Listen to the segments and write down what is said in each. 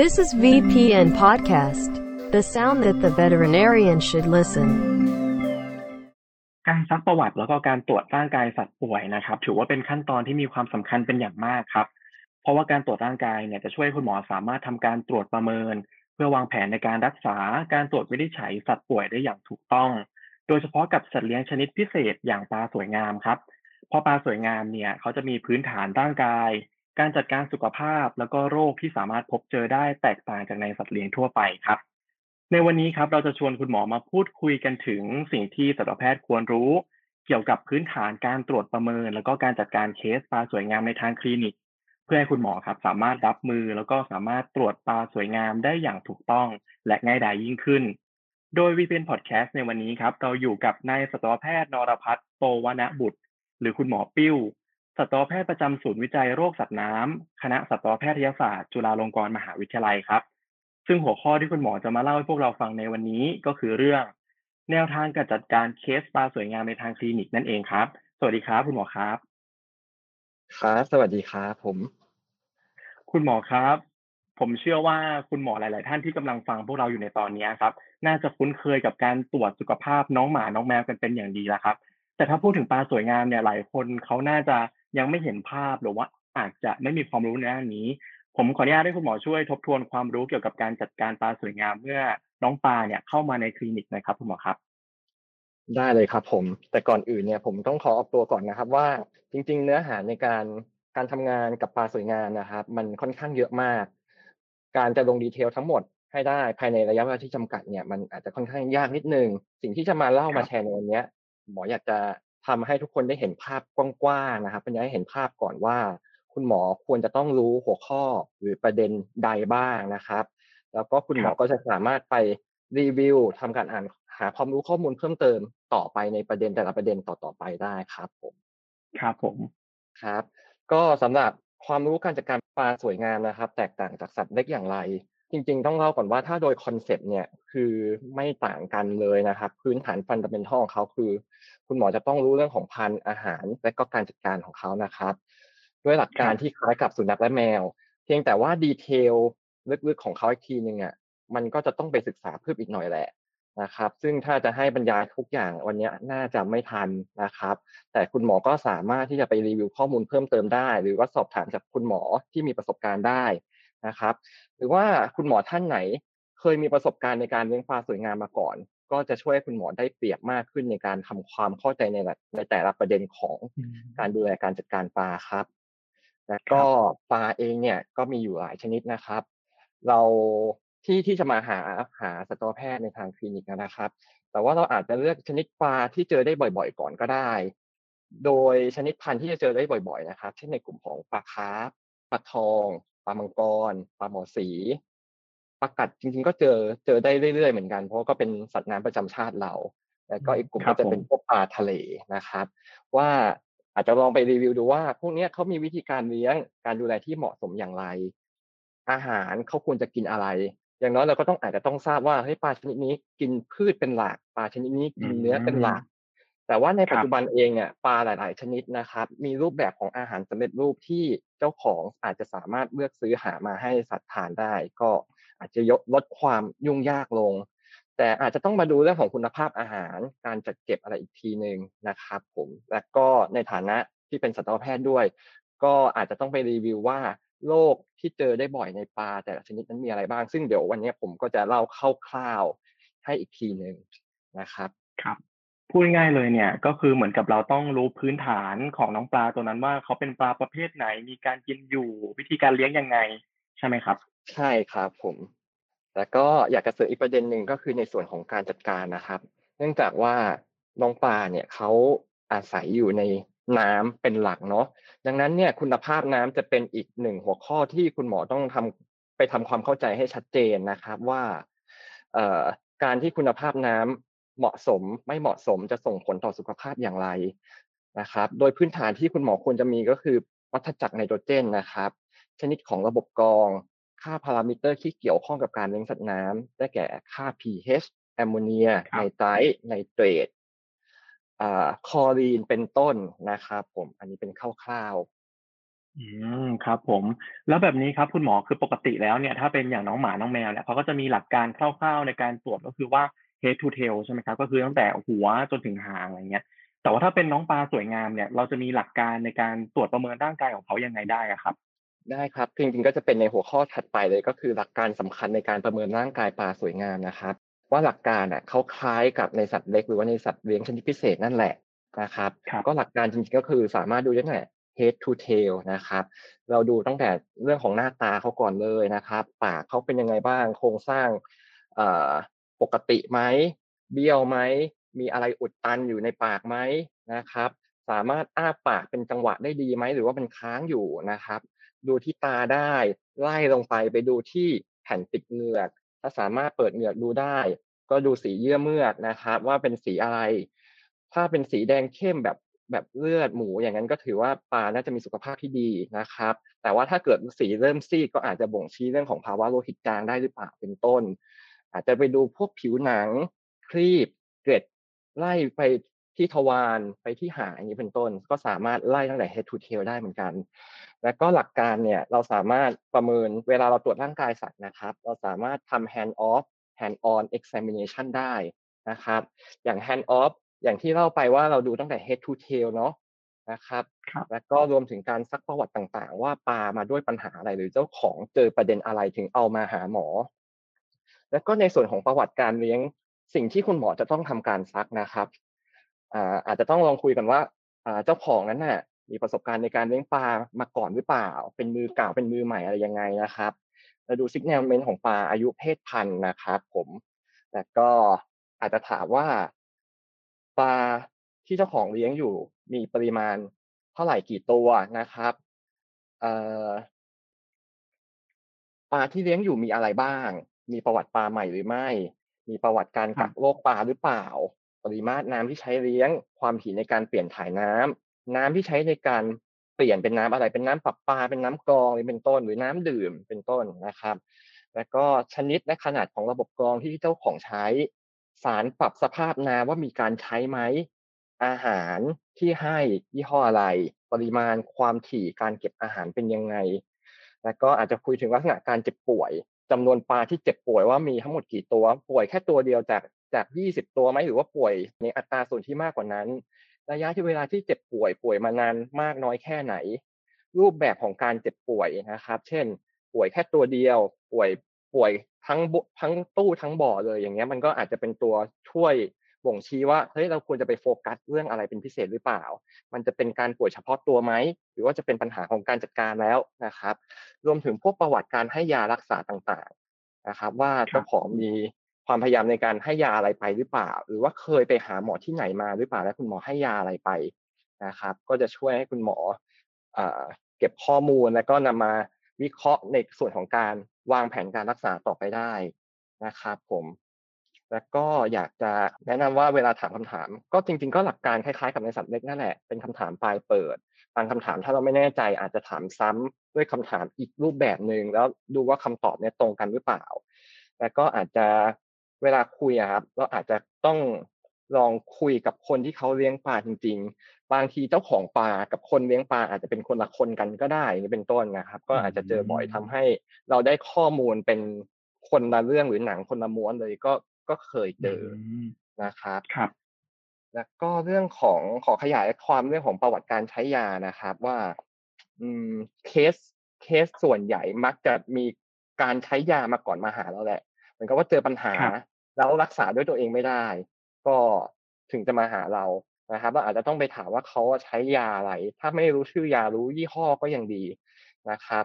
This is VPN Podcast, the sound that the veterinarian should listen. การซักประวัติแล้วก็การตรวจร่างกายสัตว์ป่วยนะครับ ถือว่าเป็นขั้นตอนที่มีความสำคัญเป็นอย่างมากครับ เพราะว่าการตรวจร่างกายเนี่ยจะช่วยคุณหมอสามารถทำการตรวจประเมิน เพื่อวางแผนในการรักษาการตรวจวินิจฉัยสัตว์ป่วยได้อย่างถูกต้อง โดยเฉพาะกับสัตว์เลี้ยงชนิดพิเศษอย่างปลาสวยงามครับ เพราะปลาสวยงามเนี่ยเขาจะมีพื้นฐานร่างกาย การจัดการสุขภาพแล้วก็โรคที่สามารถพบเจอได้แตกต่างจากในสัตว์เลี้ยงทั่วไปครับ ในวันนี้ครับเราจะชวนคุณหมอมาพูดคุยกันถึงสิ่งที่สัตวแพทย์ควรรู้ เกี่ยวกับพื้นฐานการตรวจประเมิน แล้วก็การจัดการเคสปลาสวยงามในทางคลินิก เพื่อให้คุณหมอครับ สามารถรับมือแล้วก็สามารถตรวจปลาสวยงามได้อย่างถูกต้อง และง่ายดายยิ่งขึ้น โดยวีเป็นพอดแคสต์ในวันนี้ครับเราอยู่กับนายสัตวแพทย์นรพัฒน์โตวนบุตร หรือคุณหมอปิ้ว สัตวแพทย์ประจำศูนย์วิจัยโรคสัตว์น้ำคณะสัตวแพทยศาสตร์จุฬาลงกรณ์มหาวิทยาลัยครับ ซึ่งหัวข้อที่คุณหมอจะมาเล่าให้พวกเราฟังในวันนี้ก็คือเรื่อง แนวทางการจัดการเคสปลาสวยงามในทางคลินิกนั่นเองครับ สวัสดีครับ คุณหมอครับ ครับ สวัสดีครับผม คุณหมอครับ ผมเชื่อว่าคุณหมอหลาย ๆ ท่านที่กำลังฟังพวกเราอยู่ในตอนนี้ครับ น่าจะคุ้นเคยกับการตรวจสุขภาพน้องหมาน้องแมวกันเป็นอย่างดีแล้วครับ แต่ถ้าพูดถึงปลาสวยงามเนี่ยหลายคนเขาน่าจะ ยังไม่เห็นภาพหรือว่าอาจจะไม่มีความรู้ในด้านนี้ ผมขออนุญาตให้คุณหมอช่วยทบทวนความรู้เกี่ยวกับการจัดการปลาสวยงามเมื่อน้องปลาเนี่ยเข้ามาในคลินิกนะครับคุณหมอครับได้เลยครับผม แต่ก่อนอื่นเนี่ยผมต้องขอออกตัวก่อนนะครับว่าจริง ๆ เนื้อหาในการการทำงานกับปลาสวยงามนะครับ มันค่อนข้างเยอะมาก การจะลงดีเทลทั้งหมดให้ได้ภายในระยะเวลาที่จำกัดเนี่ยมันอาจจะค่อนข้างยากนิดนึง สิ่งที่จะมาเล่าครับมาแชร์ในวันเนี้ยหมออยากจะ ทำให้ทุกคนได้เห็นภาพกว้างๆนะครับเป็นอยากให้เห็นภาพก่อนว่า คุณหมอควรจะต้องรู้หัวข้อหรือประเด็นใดบ้างนะครับ แล้วก็คุณหมอครับก็จะสามารถไปรีวิวทำการอ่านหาความรู้ข้อมูลเพิ่มเติมต่อไปในประเด็นแต่ละประเด็นต่อๆไปได้ครับผมครับผมครับ ก็สำหรับความรู้การจัดการปลาสวยงามนะครับ แตกต่างจากสัตว์เล็กอย่างไร จริงๆ ต้องเล่าก่อนว่าถ้าโดย concept เนี่ยคือไม่ต่างกันเลยนะครับ พื้นฐาน fundamental ของเขาคือ คุณหมอจะต้องรู้เรื่องของพันธุ์อาหาร และก็การจัดการของเขานะครับ ด้วยหลักการครับที่คล้ายกับสุนัขและแมว เพียงแต่ว่า detail ลึกๆของเขาอีกทีหนึ่งอะมันก็จะต้องไปศึกษาเพิ่มอีกหน่อยแหละนะครับ ซึ่งถ้าจะให้บรรยายทุกอย่างวันนี้น่าจะไม่ทันนะครับ แต่คุณหมอก็สามารถที่จะไปรีวิวข้อมูลเพิ่มเติมได้ หรือว่าสอบถามจากคุณหมอที่มีประสบการณ์ได้ นะครับ หรือว่าคุณหมอท่านไหนเคยมีประสบการณ์ในการเลี้ยงปลาสวยงามมาก่อน ก็จะช่วยให้คุณหมอได้เปรียบมากขึ้นในการทำความเข้าใจในละในแต่ละประเด็นของอืมการดูแลการจัดการปลาครับ แล้วก็ปลาเองเนี่ยก็มีอยู่หลายชนิดนะครับ เราที่ที่จะมาหาหาสัตวแพทย์ในทางคลินิกนะครับ แต่ว่าเราอาจจะเลือกชนิดปลาที่เจอได้บ่อยๆ ก่อนก็ได้ โดยชนิดพันธุ์ที่จะเจอได้บ่อย ๆ นะครับ เช่นในกลุ่มของปลาคาร์ฟปลาทอง ปลามังกรปลาหมอสีปลากัดจริง ๆ ก็เจอเจอได้เรื่อยๆเหมือนกัน เพราะว่าก็เป็นสัตว์น้ำประจำชาติเรา แล้วก็อีกกลุ่มครัก็บจะเป็นผมพวกปลาทะเลนะครับ ว่าอาจจะลองไปรีวิวดูว่า พวกเนี้ยเขามีวิธีการเลี้ยงการดูแลที่เหมาะสมอย่างไร อาหารเขาควรจะกินอะไร อย่างน้อยเราก็ต้องอาจจะต้องทราบว่าเฮ้ยปลาชนิดนี้กินพืชเป็นหลักปลาชนิดนี้กินเนื้อเป็นหลัก แต่ว่าในปัจจุบันเองเนี่ยปลาหลาย ๆ ชนิดนะครับ มีรูปแบบของอาหารสำเร็จรูปที่เจ้าของอาจจะสามารถเลือกซื้อหามาให้สัตว์ทานได้ ก็อาจจะยกลดความยุ่งยากลง แต่อาจจะต้องมาดูเรื่องของคุณภาพอาหาร การจัดเก็บอะไรอีกทีหนึ่งนะครับ ผมและก็ในฐานะที่เป็นสัตวแพทย์ด้วย ก็อาจจะต้องไปรีวิวว่าโรคที่เจอได้บ่อยในปลาแต่ละชนิดนั้นมีอะไรบ้าง ซึ่งเดี๋ยววันนี้ผมก็จะเล่าคร่าวๆให้อีกทีหนึ่งนะครับ ครับ พูดง่ายเลยเนี่ยก็คือเหมือนกับเราต้องรู้พื้นฐานของน้องปลาตัวนั้นว่าเขาเป็นปลาประเภทไหน มีการกินอยู่วิธีการเลี้ยงยังไง ใช่ไหมครับ ใช่ครับผมแล้วก็อยากจะเสริมอีกประเด็นหนึ่งก็คือในส่วนของการจัดการนะครับ เนื่องจากว่าน้องปลาเนี่ยเขาอาศัยอยู่ในน้ำเป็นหลักเนาะดังนั้นเนี่ยคุณภาพน้ำจะเป็นอีกหนึ่งหัวข้อที่คุณหมอต้องทำไปทำความเข้าใจให้ชัดเจนนะครับว่าการที่คุณภาพน้ำ เหมาะสมไม่เหมาะสมจะส่งผลต่อสุขภาพอย่างไรนะครับ โดยพื้นฐานที่คุณหมอควรจะมีก็คือวัฏจักรไนโตรเจนนะครับ ชนิดของระบบกรอง ค่าพารามิเตอร์ที่เกี่ยวข้องกับการเลี้ยงสัตว์น้ำได้แก่ค่า pH แอมโมเนียครับไนไตรท์ไนเตรตอ่าคลอรีนเป็นต้นนะครับผม อันนี้เป็นคร่าวอืมครับ ผม แล้วแบบนี้ครับคุณหมอคือปกติแล้วเนี่ย ถ้าเป็นอย่างน้องหมาน้องแมวเนี่ยเขาก็จะมีหลักการคร่าวๆในการตรวจก็คือว่า head to tail ใช่ไหมครับก็คือตั้งแต่หัวจนถึงหางอะไรเงี้ย แต่ว่าถ้าเป็นน้องปลาสวยงามเนี่ย เราจะมีหลักการในการตรวจประเมินร่างกายของเขายังไงได้อะครับ ได้ครับจริงๆก็จะเป็นในหัวข้อถัดไปเลยก็คือหลักการสำคัญในการประเมินร่างกายปลาสวยงามนะครับว่าหลักการอะเขาคล้ายกับในสัตว์เล็ก หรือว่าในสัตว์เลี้ยงชนิดพิเศษนั่นแหละนะครับ ก็หลักการจริงๆก็คือสามารถดูได้ตั้งแต่ head to tail นะครับ เราดูตั้งแต่เรื่องของหน้าตาเขาก่อนเลยนะครับ ปากเขาเป็นยังไงบ้าง โครงสร้าง ปกติไหมเบี้ยวไหมมีอะไรอุดตันอยู่ในปากไหมนะครับ สามารถอ้าปากเป็นจังหวะได้ดีไหมหรือว่าเป็นค้างอยู่นะครับ ดูที่ตาได้ไล่ลงไปไปดูที่แผ่นติดเหงือก ถ้าสามารถเปิดเหงือกดูได้ ก็ดูสีเยื่อเมือกนะครับ ว่าเป็นสีอะไร ถ้าเป็นสีแดงเข้มแบบแบบเลือดหมูอย่างนั้นก็ถือว่าปลาน่าจะมีสุขภาพที่ดีนะครับ แต่ว่าถ้าเกิดสีเริ่มซีดก็อาจจะบ่งชี้เรื่องของภาวะโลหิตจางได้หรือเปล่าเป็นต้น อาจจะไปดูพวกผิวหนัง ครีบ เกล็ด ไล่ไปที่ทวารไปที่หางอย่างนี้เป็นต้น ก็สามารถไล่ตั้งแต่ head to tail ได้เหมือนกัน แล้วก็หลักการเนี่ยเราสามารถประเมินเวลาเราตรวจร่างกายสัตว์นะครับ เราสามารถทำ hand off hand on examination ได้นะครับ อย่าง hand off อย่างที่เล่าไปว่าเราดูตั้งแต่ head to tail เนาะนะครับรบแล้วก็รวมถึงการซักประวัติต่างๆ ว่าปลามาด้วยปัญหาอะไรหรือเจ้าของเจอประเด็นอะไรถึงเอามาหาหมอ แล้วก็ในส่วนของประวัติการเลี้ยง สิ่งที่คุณหมอจะต้องทำการซักนะครับอาจจะต้องลองคุยกันว่าเจ้าของนั้นน่ะมีประสบการณ์ในการเลี้ยงปลามาก่อนหรือเปล่า เป็นมือเก่าเป็นมือใหม่อะไรยังไงนะครับเราดูซิกแนลเมนของปลาอายุเพศพันธุ์นะครับผมแล้วก็อาจจะถามว่าปลาที่เจ้าของเลี้ยงอยู่มีปริมาณเท่าไหร่กี่ตัวนะครับปลาที่เลี้ยงอยู่มีอะไรบ้าง มีประวัติปลาใหม่หรือไม่ มีประวัติการกักโรคปลาหรือเปล่า ปริมาตรน้ำที่ใช้เลี้ยง ความถี่ในการเปลี่ยนถ่ายน้ำน้ำที่ใช้ในการเปลี่ยนเป็นน้ำอะไร เป็นน้ำปรับปลา เป็นน้ำกรองหรือเป็นต้น หรือน้ำดื่มเป็นต้นนะครับ แล้วก็ชนิดและขนาดของระบบกรองที่เจ้าของใช้ สารปรับสภาพน้ำว่ามีการใช้ไหม อาหารที่ให้ยี่ห้ออะไร ปริมาณความถี่การเก็บอาหารเป็นยังไงแล้วก็อาจจะคุยถึงลักษณะการเจ็บป่วย จำนวนปลาที่เจ็บป่วยว่ามีทั้งหมดกี่ตัว ป่วยแค่ตัวเดียวจากจาก 20 ตัวไหมหรือว่าป่วยในอัตราส่วนที่มากกว่านั้น ระยะที่เวลาที่เจ็บป่วยป่วยมานานมากน้อยแค่ไหน รูปแบบของการเจ็บป่วยนะครับ เช่น ป่วยแค่ตัวเดียว ป่วยป่วยทั้งทั้งตู้ทั้งบ่อเลยอย่างเงี้ยมันก็อาจจะเป็นตัวช่วย บ่งชี้ว่าเฮ้ยเราควรจะไปโฟกัสเรื่องอะไรเป็นพิเศษหรือเปล่า มันจะเป็นการป่วยเฉพาะตัวไหมหรือว่าจะเป็นปัญหาของการจัดการแล้วนะครับ รวมถึงพวกประวัติการให้ยารักษาต่างๆนะครับ ว่าเจ้าของมีความพยายามในการให้ยาอะไรไปหรือเปล่า หรือว่าเคยไปหาหมอที่ไหนมาหรือเปล่าและคุณหมอให้ยาอะไรไปนะครับ ก็จะช่วยให้คุณหมอเก็บข้อมูลแล้วก็นำมาวิเคราะห์ในส่วนของการวางแผนการรักษาต่อไปได้นะครับ ผม แล้วก็อยากจะแนะนำว่าเวลาถามคำถาม ก็จริง ๆ ก็หลักการคล้ายๆกับในสัตว์เล็กนั่นแหละเป็นคำถามปลายเปิดบางคำถามถ้าเราไม่แน่ใจอาจจะถามซ้ำด้วยคำถามอีกรูปแบบหนึ่งแล้วดูว่าคำตอบเนี่ยตรงกันหรือเปล่า แล้วก็อาจจะเวลาคุยครับเราอาจจะต้องลองคุยกับคนที่เขาเลี้ยงปลาจริง ๆ บางทีเจ้าของปลากับคนเลี้ยงปลาอาจจะเป็นคนละคนกันก็ได้นี่เป็นต้นนะครับ ก็อาจจะเจอบ่อยทำให้เราได้ข้อมูลเป็นคนละเรื่องหรือหนังคนละม้วนเลยก็ ก็เคยเจอนะครับครับ แล้วก็เรื่องของขอขยายความเรื่องของประวัติการใช้ยานะครับ ว่า อืมเคสเคสส่วนใหญ่มักจะมีการใช้ยามาก่อนมาหาเราแหละเหมือนกับว่าเจอปัญหา แล้วรักษาด้วยตัวเองไม่ได้ ก็ถึงจะมาหาเรานะครับเราอาจจะต้องไปถามว่าเขาใช้ยาอะไร ถ้าไม่รู้ชื่อยารู้ยี่ห้อก็ยังดีนะครับ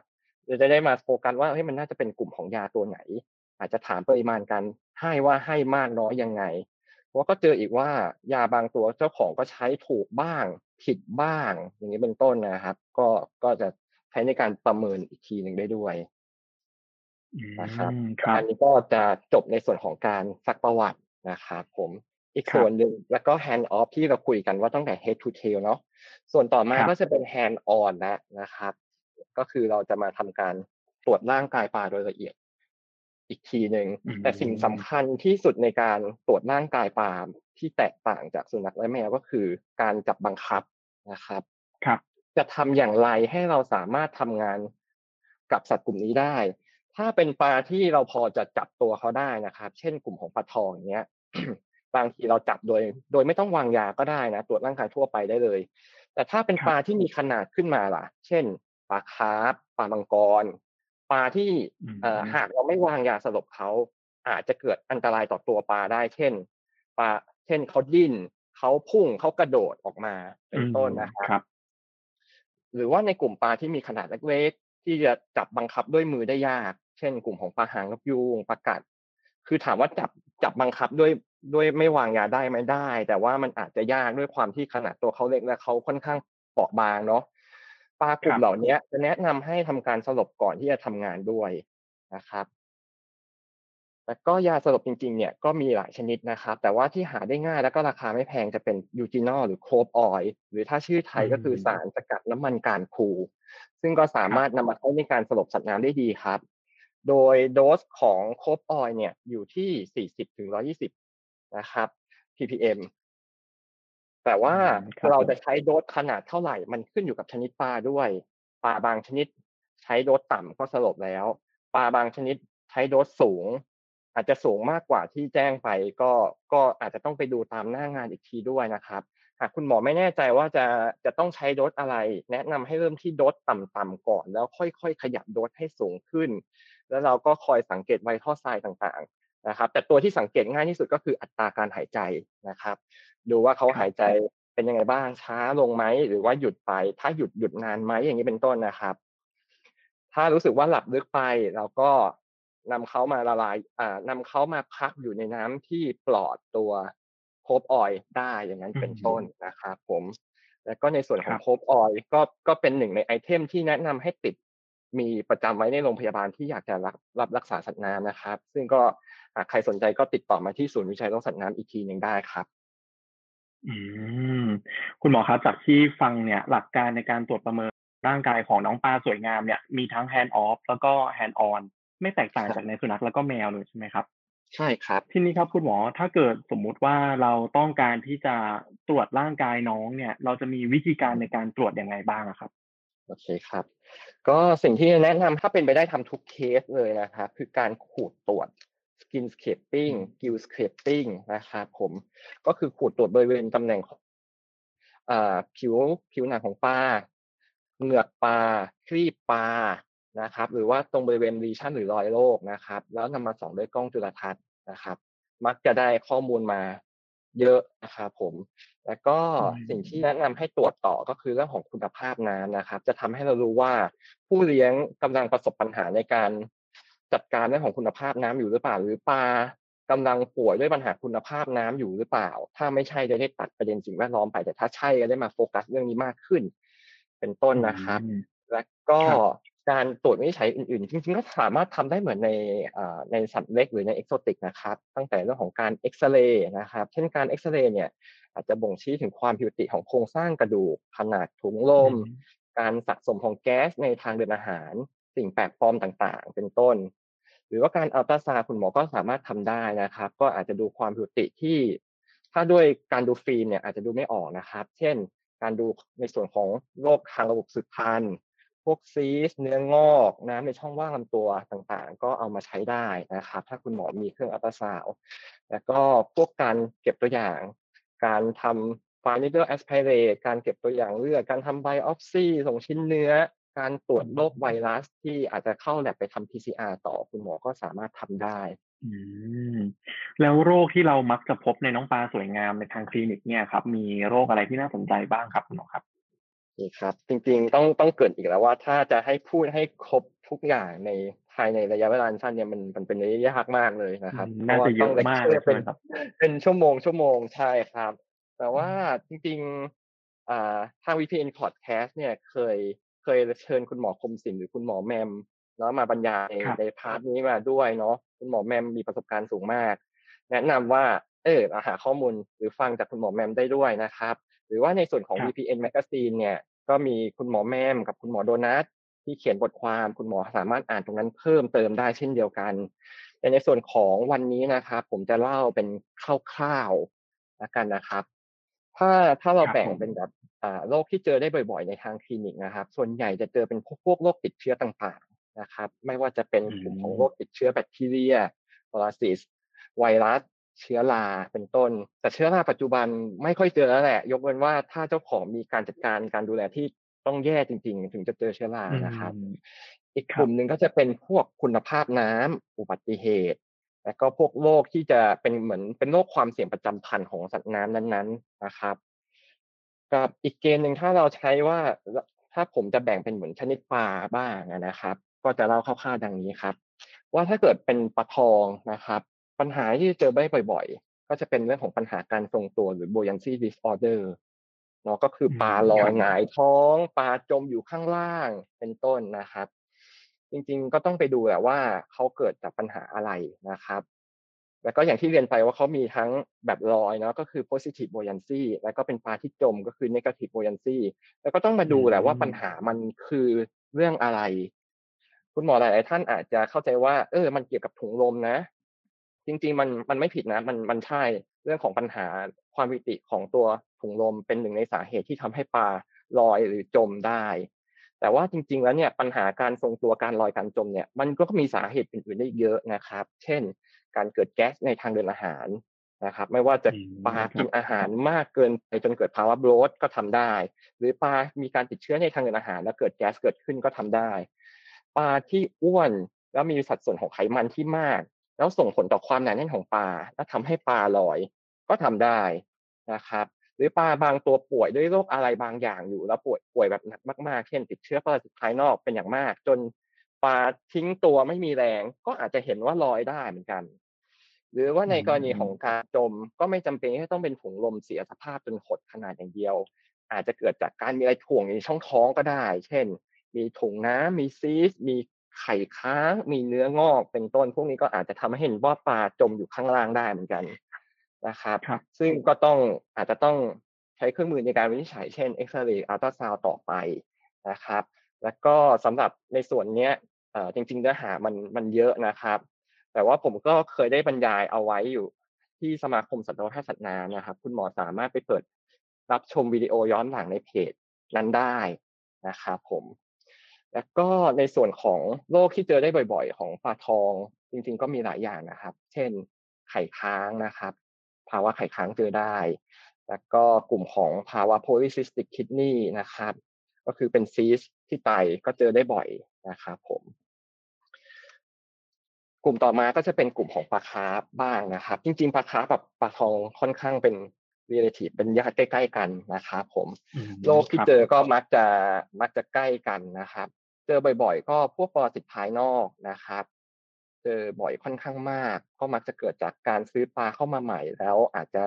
จะได้มาโฟกัสว่าเฮ้ยมันน่าจะเป็นกลุ่มของยาตัวไหน อาจจะถามปริมาณการให้ว่าให้มากน้อยยังไงเพราะก็เจออีกว่ายาบางตัวเจ้าของก็ใช้ถูกบ้าง ผิดบ้าง อย่างนี้เป็นต้นนะครับ ก็ก็จะใช้ในการประเมินอีกทีหนึ่งได้ด้วยนะครับอันนี้ก็จะจบในส่วนของการซักประวัตินะครับผมอีกส่วนหนึ่งแล้วก็ hand off ที่เราคุยกันว่าตั้งแต่ head to tail เนาะส่วนต่อมาก็จะเป็น hand on แล้วนะครับ ก็คือเราจะมาทำการตรวจร่างกายปลาโดยละเอียด อีกทีหนึ่งแต่สิ่งสำคัญที่สุดในการตรวจร่างกายปาล์มที่แตกต่างจากสุนัขและแมวก็คือ การจับบังคับนะครับ ครับ จะทำอย่างไรให้เราสามารถทำงานกับสัตว์กลุ่มนี้ได้ ถ้าเป็นปลาที่เราพอจะจับตัวเขาได้นะครับ เช่นกลุ่มของปลาทองอย่างเงี้ยบางทีเราจับโดย โดยไม่ต้องวางยาก็ได้นะตรวจร่างกายทั่วไปได้เลย แต่ถ้าเป็นปลาที่มีขนาดขึ้นมาล่ะ เช่นปลาคาร์ฟปลามังกร ปลาที่อืมเอ่อหากเราไม่วางยาสลบเขาอาจจะเกิดอันตรายต่อตัวปลาได้ เช่นปลาเช่นเขาดิ้นเขาพุ่งเขากระโดดออกมาเป็นต้นนะครับครับ หรือว่าในกลุ่มปลาที่มีขนาดเล็กๆที่จะจับบังคับด้วยมือได้ยาก เช่น กลุ่มของปลาหางนกยูงปลากัด คือถามว่าจับจับบังคับด้วยด้วยไม่วางยาได้ไหมได้ แต่ว่ามันอาจจะยากด้วยความที่ขนาดตัวเขาเล็กและเขาค่อนข้างเปราะบางเนาะ ปลากลุ่คมรับเหล่านี้จะแนะนำให้ทำการสลบก่อนที่จะทำงานด้วยนะครับแล้วก็ยาสลบจริงๆ เนี่ยก็มีหลายชนิดนะครับ แต่ว่าที่หาได้ง่ายแล้วก็ราคาไม่แพงจะเป็นยูจินอลหรือโคบออยหรือถ้าชื่อไทยก็คือสารสกัดน้ำมันการคู ซึ่งก็สามารถนำมาใช้ในการสลบสัตว์น้ำได้ดีครับ โดยโดสของโคบออยเนี่ยอยู่ที่ 40ถึง120 นะครับ ppm แต่ว่าอืมครับเราจะใช้โดสขนาดเท่าไหร่ มันขึ้นอยู่กับชนิดปลาด้วยปลาบางชนิด ใช้โดสต่ำก็สลบแล้วปลาบางชนิดใช้โดสสูง อาจจะสูงมากกว่าที่แจ้งไปก็ก็อาจจะต้องไปดูตามหน้างานอีกทีด้วยนะครับหากคุณหมอไม่แน่ใจว่าจะจะต้องใช้โดสอะไร แนะนำให้เริ่มที่โดสต่ำๆก่อน แล้วค่อยๆ ขยับโดสให้สูงขึ้น แล้วเราก็คอยสังเกตไวท์ท่อไซด์ต่างๆ นะครับแต่ตัวที่สังเกตง่ายที่สุดก็คืออัตราการหายใจนะครับ ดูว่าเขาหายใจเป็นยังไงบ้างช้าลงไหมหรือว่าหยุดไป ถ้าหยุดหยุดนานไหมอย่างนี้เป็นต้นนะครับ ถ้ารู้สึกว่าหลับลึกไปเราก็นำเขามาละลายอ่านำเขามาพักอยู่ในน้ำที่ปลอดตัวโคบออยล์ได้อย่างนั้นเป็นต้นนะครับ ผม แล้วก็ในส่วนของครับโคบออยล์ก็ก็เป็นหนึ่งในไอเทมที่แนะนำให้ติดมีประจำไว้ในโรงพยาบาลที่อยากจะรับรับรักษาสัตว์น้ำนะครับ ซึ่งก็หาก ใครสนใจก็ติดต่อมาที่ศูนย์วิจัยโรคสัตว์น้ำอีกทีหนึ่งได้ครับ อืมคุณหมอครับจากที่ฟังเนี่ย หลักการในการตรวจประเมินร่างกายของน้องปลาสวยงามเนี่ยมีทั้ง hand off แล้วก็ hand on ไม่แตกต่างครับจากในสุนัขแล้วก็แมวเลยใช่ไหมครับใช่ครับ ทีนี้ครับคุณหมอถ้าเกิดสมมุติว่าเราต้องการที่จะตรวจร่างกายน้องเนี่ย เราจะมีวิธีการในการตรวจยังไงบ้างอะครับโอเคครับ ก็สิ่งที่แนะนำถ้าเป็นไปได้ทำทุกเคสเลยนะครับ คือการขูดตรวจ skin scraping อืม gill scraping นะครับผมก็คือขูดตรวจบริเวณตำแหน่งของอ่าผิวผิวหนังของปลาเหงือกปลาครีบปลานะครับ หรือว่าตรงบริเวณรีชั่นหรือรอยโรคนะครับ แล้วนำมาส่องด้วยกล้องจุลทรรศน์นะครับ มักจะได้ข้อมูลมาเยอะนะครับผม แล้วก็อืมสิ่งที่แนะนำให้ตรวจต่อก็คือเรื่องของคุณภาพน้ำนะครับ จะทำให้เรารู้ว่าผู้เลี้ยงกำลังประสบปัญหาในการ จัดการเรื่องของคุณภาพน้ำอยู่หรือเปล่า หรือปลากำลังป่วยด้วยปัญหาคุณภาพน้ำอยู่หรือเปล่า ถ้าไม่ใช่จะได้ตัดประเด็นสิ่งแวดล้อมไป แต่ถ้าใช่ก็ได้มาโฟกัสเรื่องนี้มากขึ้น เป็นต้นนะครับอืมแล้วก็ครับการตรวจวินิจฉัยอื่นๆ จริงๆก็สามารถทำได้เหมือนในอ่าในสัตว์เล็กหรือใน exotic นะครับ ตั้งแต่เรื่องของการเอ็กซเรย์นะครับ เช่นการเอ็กซเรย์เนี่ยอาจจะบ่งชี้ถึงความผิดปกติของโครงสร้างกระดูก ขนาดถุงลมอืมการสะสมของแก๊สในทางเดินอาหาร สิ่งแปลกปลอมต่างๆ เป็นต้น หรือว่าการอัลตราซาวคุณหมอก็สามารถทำได้นะครับ ก็อาจจะดูความผิดปกติที่ ถ้าด้วยการดูฟิล์มเนี่ยอาจจะดูไม่ออกนะครับ เช่น การดูในส่วนของโรคทางระบบสืบพันธุ์พวกซีสเนื้องอกน้ำในช่องว่างลำตัวต่างๆ ก็เอามาใช้ได้นะครับ ถ้าคุณหมอมีเครื่องอัลตราซาวแล้วก็พวกการเก็บตัวอย่าง การทำ fine needle aspirate การเก็บตัวอย่างเลือดการทำ biopsy ส่งชิ้นเนื้อ การตรวจโรคไวรัสที่อาจจะเข้าแลบไปทำ PCR ต่อคุณหมอก็สามารถทำได้อืมแล้วโรคที่เรามักจะพบในน้องปลาสวยงามในทางคลินิกเนี่ยครับ มีโรคอะไรที่น่าสนใจบ้างครับคุณหมอครับนี่ครับ จริงๆต้องต้องเกริดอีกแล้วว่า ถ้าจะให้พูดให้ครบทุกอย่างในภายในระยะเวลาสั้นเนี่ยมันมันเป็นเรื่องยากมากเลยนะครับอืมน่าจะเยอะมากเลยพรว่ใช่ไหมครับเป็นชั่วโมงชั่วโมงใช่ครับ แต่ว่าจริงๆอ่าทาง VPN Podcast เนี่ยเคย เคยเชิญคุณหมอคมสินหรือคุณหมอแมมเนาะมาบรรยายครับในพาร์ทนี้มาด้วยเนาะคุณหมอแมมมีประสบการณ์สูงมาก แนะนำว่าเออหาข้อมูลหรือฟังจากคุณหมอแมมได้ด้วยนะครับ หรือว่าในส่วนของครับ VPN Magazine เนี่ยก็มีคุณหมอแมมกับคุณหมอโดนัทที่เขียนบทความคุณหมอสามารถอ่านตรงนั้นเพิ่มเติมได้เช่นเดียวกันแต่ในส่วนของวันนี้นะครับ ผมจะเล่าเป็นคร่าวๆแล้วกันนะครับ ถ้าถ้าเราครับแบ่งผมเป็นแบบอ่า โรคที่เจอได้บ่อยๆ ในทางคลินิกนะครับ ส่วนใหญ่จะเจอเป็นพวกพวกโรคติดเชื้อต่างๆนะครับ ไม่ว่าจะเป็นกลุ่มของโรคติดเชื้อแบคทีเรียปรสิตไวรัส เชื้อราเป็นต้น แต่เชื้อราปัจจุบันไม่ค่อยเจอแล้วแหละ ยกเว้นว่าถ้าเจ้าของมีการจัดการการดูแลที่ต้องแย่จริง ๆ ถึงจะเจอเชื้อรานะครับอืมอีกกลุ่มหนึ่งก็จะเป็นพวกคุณภาพน้ำอุบัติเหตุแล้วก็พวกโรคที่จะเป็นเหมือนเป็นโรคความเสี่ยงประจำพันธุ์ของสัตว์น้ำนั้นๆนะครับ กับอีกเกณฑ์หนึ่งถ้าเราใช้ว่าถ้าผมจะแบ่งเป็นเหมือนชนิดปลาบ้างนะครับ ก็จะเล่าคร่าวๆดังนี้ครับ ว่าถ้าเกิดเป็นปลาทองนะครับ ปัญหาที่เจอได้บ่อยๆ ก็จะเป็นเรื่องของปัญหาการทรงตัวหรือ buoyancy disorder เนาะก็คือปลาลอยหงายท้อง ปลาจมอยู่ข้างล่างเป็นต้นนะครับ จริงๆก็ต้องไปดูแหละว่าเขาเกิดจากปัญหาอะไรนะครับ แล้วก็อย่างที่เรียนไปว่าเขามีทั้งแบบลอยเนาะก็คือ positive buoyancy แล้วก็เป็นปลาที่จมก็คือ negative buoyancy แล้วก็ต้องมาดูแหละว่าปัญหามันคือเรื่องอะไร คุณหมอหลาย ๆ ท่านอาจจะเข้าใจว่า เออ มันเกี่ยวกับถุงลมนะ จริง ๆ มันมันไม่ผิดนะ มันมันใช่เรื่องของปัญหาความวิติของตัวถุงลมเป็นหนึ่งในสาเหตุที่ทำให้ปลาลอยหรือจมได้ แต่ว่าจริง ๆ แล้วเนี่ยปัญหาการทรงตัวการลอยการจมเนี่ยมันก็มีสาเหตุอื่นๆได้เยอะนะครับ เช่น การเกิดแก๊สในทางเดินอาหารนะครับ ไม่ว่าจะอืมปลากินอาหารมากเกินไปจนเกิดภาวะโบรทก็ทำได้ หรือปลามีการติดเชื้อในทางเดินอาหาร แล้วเกิดแก๊สเกิดขึ้นก็ทำได้ ปลาที่อ้วนแล้วมีสัดส่วนของไขมันที่มาก แล้วส่งผลต่อความหนาแน่นของปลาและทำให้ปลาลอยก็ทำได้นะครับ หรือปลาบางตัวป่วยด้วยโรคอะไรบางอย่างอยู่แล้วป่วยป่วยแบบหนักมากๆ เช่นติดเชื้อปรสิตภายนอกเป็นอย่างมาก จนปลาทิ้งตัวไม่มีแรง ก็อาจจะเห็นว่าลอยได้เหมือนกัน หรือว่าในกรณีของการจมก็ไม่จำเป็นที่ต้องเป็นถุงลมเสียสภาพจนหดขนาดอย่างเดียว อาจจะเกิดจากการมีอะไรถ่วงในช่องท้องก็ได้ เช่น มีถุงน้ำมีซีสมีไข่ค้างมีเนื้องอกเป็นต้น พวกนี้ก็อาจจะทำให้เห็นว่าปลาจมอยู่ข้างล่างได้เหมือนกัน นะครับครับซึ่งก็ต้องอาจจะต้องใช้เครื่องมือในการวินิจฉัยเช่นเอ็กซเรย์อัลตราซาวต่อไปนะครับ แล้วก็สำหรับในส่วนเนี้ยเอ่อจริงๆเนื้อหามันมันเยอะนะครับ แต่ว่าผมก็เคยได้บรรยายเอาไว้อยู่ที่สมาคมสัตวแพทย์สัตว์น้ำนะครับ คุณหมอสามารถไปเปิดรับชมวิดีโอย้อนหลังในเพจนั้นได้นะครับผม แล้วก็ในส่วนของโรคที่เจอได้บ่อยๆ ของปลาทอง จริงๆ ก็มีหลายอย่างนะครับ เช่นไข่ค้างนะครับ ภาวะไข่ค้างเจอได้ แล้วก็กลุ่มของภาวะ polycystic kidney นะครับ ก็คือเป็นซีสต์ที่ไตก็เจอได้บ่อยนะครับผม กลุ่มต่อมาก็จะเป็นกลุ่มของปลาคาร์ฟบ้างนะครับ จริง ๆปลาคาร์ฟกับปลาทองค่อนข้างเป็น relative เป็นญาติใกล้ ๆ กันนะครับผมอืมโรคที่ครับเจอก็มักจะมักจะใกล้กันนะครับ เจอบ่อย ๆ ก็พวกปรสิตภายนอกนะครับเจอบ่อยค่อนข้างมาก ก็มักจะเกิดจากการซื้อปลาเข้ามาใหม่แล้ว อาจจะ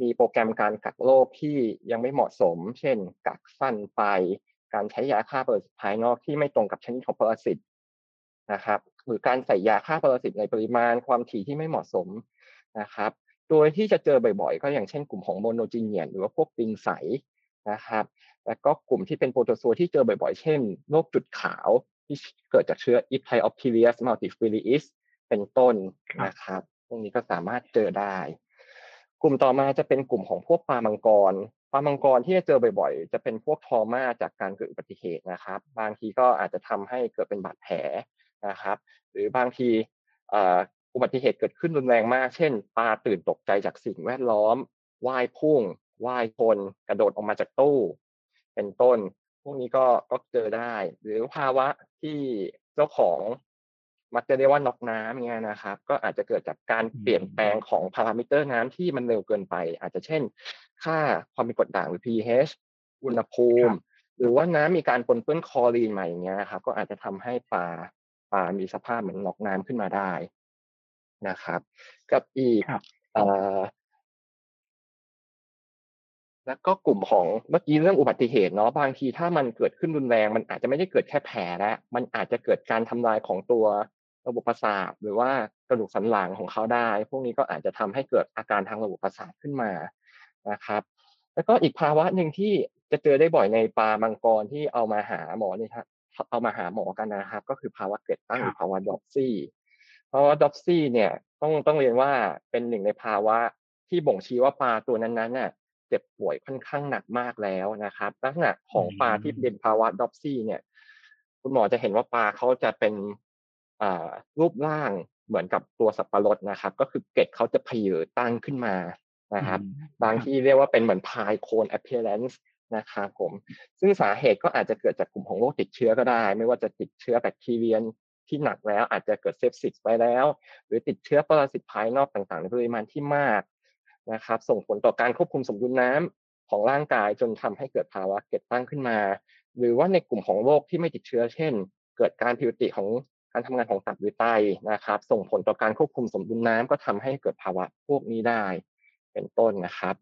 มีโปรแกรมการกักโรคที่ยังไม่เหมาะสม เช่น กักสั้นไป การใช้ยาฆ่าปรสิตภายนอกที่ไม่ตรงกับชนิดของปรสิตนะครับหรือการใส่ยาฆ่าปรสิตในปริมาณความถี่ที่ไม่เหมาะสมนะครับ โดยที่จะเจอบ่อยๆ ก็อย่างเช่นกลุ่มของโมโนจีเนียนหรือว่าพวกปิงใสนะครับ แล้วก็กลุ่มที่เป็นโปรโตซัวที่เจอบ่อยๆ เช่นโรคจุดขาว ที่เกิดจากเชื้อ Ipthyopterius multifiliis เป็นต้นนะครับ พวกนี้ก็สามารถเจอได้ กลุ่มต่อมาจะเป็นกลุ่มของพวกปลามังกรปลามังกรที่จะเจอบ่อยๆ จะเป็นพวกทอมาจากการเกิดอุบัติเหตุนะครับ บางทีก็อาจจะทำให้เกิดเป็นบาดแผลนะครับ หรือบางทีเอ่ออุบัติเหตุเกิดขึ้นรุนแรงมาก เช่น ปลาตื่นตกใจจากสิ่งแวดล้อม ว่ายพุ่ง ว่ายชน กระโดดออกมาจากตู้ เป็นต้น พวกนี้ก็ก็เจอได้ หรือภาวะที่เจ้าของมักจะเรียกว่าน็อกน้ำอย่างเงี้ยนะครับ ก็อาจจะเกิดจากการเปลี่ยนแปลงของพารามิเตอร์น้ำที่มันเร็วเกินไป อาจจะเช่น ค่าความเป็นกรดด่างหรือ pH อุณหภูมิ หรือว่าน้ำมีการปนเปื้อนคลอรีนมาอย่างเงี้ยนะครับ ก็อาจจะทำให้ปลาปลามีสภาพเหมือนน็อกน้ำขึ้นมาได้นะครับ กับอีกครับเอ่อ แล้วก็กลุ่มของเมื่อกี้เรื่องอุบัติเหตุเนาะบางทีถ้ามันเกิดขึ้นรุนแรง มันอาจจะไม่ได้เกิดแค่แผลแล้วมันอาจจะเกิดการทำลายของตัวระบบประสาทหรือว่ากระดูกสันหลังของเขาได้ พวกนี้ก็อาจจะทำให้เกิดอาการทางระบบประสาทขึ้นมานะครับ แล้วก็อีกภาวะหนึ่งที่จะเจอได้บ่อยในปลามังกรที่เอามาหาหมอเนี่ยครับเอามาหาหมอกันนะครับ ก็คือภาวะเกล็ดตั้งหรือภาวะดอปซี่ภาวะดอปซี่เนี่ยต้องต้องเรียนว่าเป็นหนึ่งในภาวะที่บ่งชี้ว่าปลาตัวนั้นๆน่ะ จจ็บป่วยค่อนข้างหนักมากแล้วนะครับ ลักษณะของปลาที่เป็นภาวะดอปซี่เนี่ย คุณหมอจะเห็นว่าปลาเขาจะเป็นรูปร่างเหมือนกับตัวสับปะรดนะครับ ก็คือเกล็ดเขาจะพเยอตั้งขึ้นมานะครับ บางที่เรียกว่าเป็นเหมือนพายโคน appearance นะครับผม ซึ่งสาเหตุก็อาจจะเกิดจากกลุ่มของโรคติดเชื้อก็ได้ ไม่ว่าจะติดเชื้อแบคทีเรียที่หนักแล้วอาจจะเกิด sepsis ไปแล้ว หรือติดเชื้อปรสิตภายนอกต่างๆ ในปริมาณที่มาก นะครับ ส่งผลต่อการควบคุมสมดุลน้ำของร่างกายจนทำให้เกิดภาวะเกล็ดตั้งขึ้นมา หรือว่าในกลุ่มของโรคที่ไม่ติดเชื้อ เช่น เกิดการผิดปกติของการทำงานของตับหรือไตนะครับ ส่งผลต่อการควบคุมสมดุลน้ำก็ทำให้เกิดภาวะพวกนี้ได้ เป็นต้นนะครับ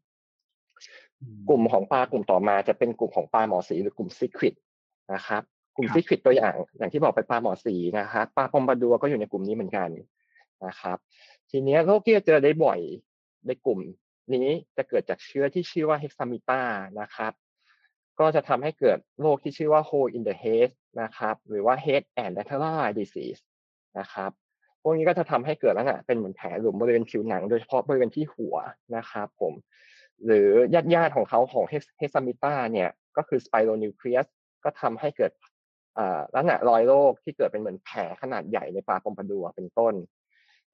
กลุ่มของปลากลุ่มต่อมาจะเป็นกลุ่มของปลาหมอสีหรือกลุ่มซิคริตนะครับกลุ่มซิควิดตัวอย่างอย่างที่บอกไปปลาหมอสีนะครับปลาปอมบาดัวก็อยู่ในกลุ่มนี้เหมือนกันนะครับ ทีนี้โรคที่จะเจอได้บ่อย ในกลุ่มนี้จะเกิดจากเชื้อที่ชื่อว่าเฮกซามิต้านะครับ ก็จะทำให้เกิดโรคที่ชื่อว่า hole in the head นะครับ หรือว่า head and lateral disease นะครับ พวกนี้ก็จะทำให้เกิดลักษณะเป็นเหมือนแผลหลุมบริเวณผิวหนัง โดยเฉพาะบริเวณที่หัวนะครับผม หรือญาติญาติของเขาของ Hexamita เนี่ย ก็คือ Spironucleus ก็ทำให้เกิดลักษณะรอยโรคที่เกิดเป็นเหมือนแผลขนาดใหญ่ในปลาปอมปาดัวร์เป็นต้น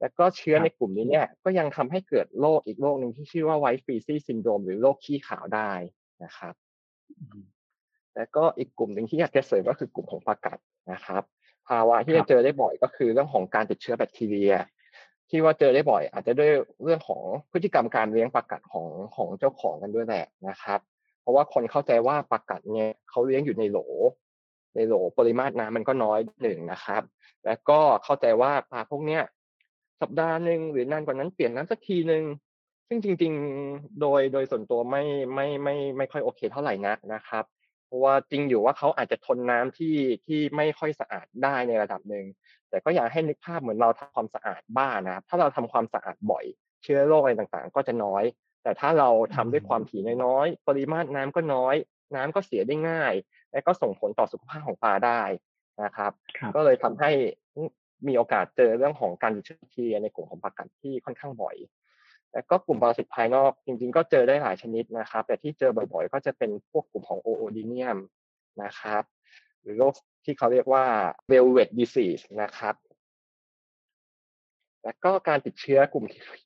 แล้วก็เชื้อในกลุ่มนี้เนี่ยก็ยังทำให้เกิดโรคอีกโรคหนึ่งที่ชื่อว่า white feces syndrome หรือโรคขี้ขาวได้นะครับ แล้วก็อีกกลุ่มหนึ่งที่อยากจะเสริมก็คือกลุ่มของปลากัดนะครับ ภาวะที่จะเจอได้บ่อยก็คือเรื่องของการติดเชื้อแบคทีเรีย ที่ว่าเจอได้บ่อย อาจจะด้วยเรื่องของพฤติกรรมการเลี้ยงปลากัดของของเจ้าของกันด้วยแหละนะครับ เพราะว่าคนเข้าใจว่าปลากัดเนี่ยเขาเลี้ยงอยู่ในโหลในโหลปริมาตรน้ำมันก็น้อยหนึ่งนะครับ แล้วก็เข้าใจว่าปลาพวกเนี้ย สัปดาห์หนึ่งหรือนานกว่านั้นเปลี่ยนน้ำสักทีหนึ่งซึ่งจริง ๆ โดยโดยส่วนตัวไม่ไม่ไม่ไม่ค่อยโอเคเท่าไหร่นักนะครับ เพราะว่าจริงอยู่ว่าเขาอาจจะทนน้ำที่ที่ไม่ค่อยสะอาดได้ในระดับหนึ่งแต่ก็อยากให้นึกภาพเหมือนเราทำความสะอาดบ้านนะครับ ถ้าเราทำความสะอาดบ่อย เชื้อโรคอะไรต่างๆ ก็จะน้อย แต่ถ้าเราทำด้วยความถี่น้อยๆปริมาตรน้ำก็น้อย น้ำก็เสียได้ง่าย และก็ส่งผลต่อสุขภาพของปลาได้นะครับ ก็เลยทำให้ มีโอกาสเจอเรื่องของการติดเชื้อแบคทีเรียในกลุ่มของปลากัดที่ค่อนข้างบ่อย แล้วก็กลุ่มปรสิตภายนอกจริงๆ ก็เจอได้หลายชนิดนะครับ แต่ที่เจอบ่อยๆ ก็จะเป็นพวกกลุ่มของโอโอดิเนียมนะครับ หรือโรคที่เขาเรียกว่า velvet disease นะครับ แล้วก็การติดเชื้อกลุ่ม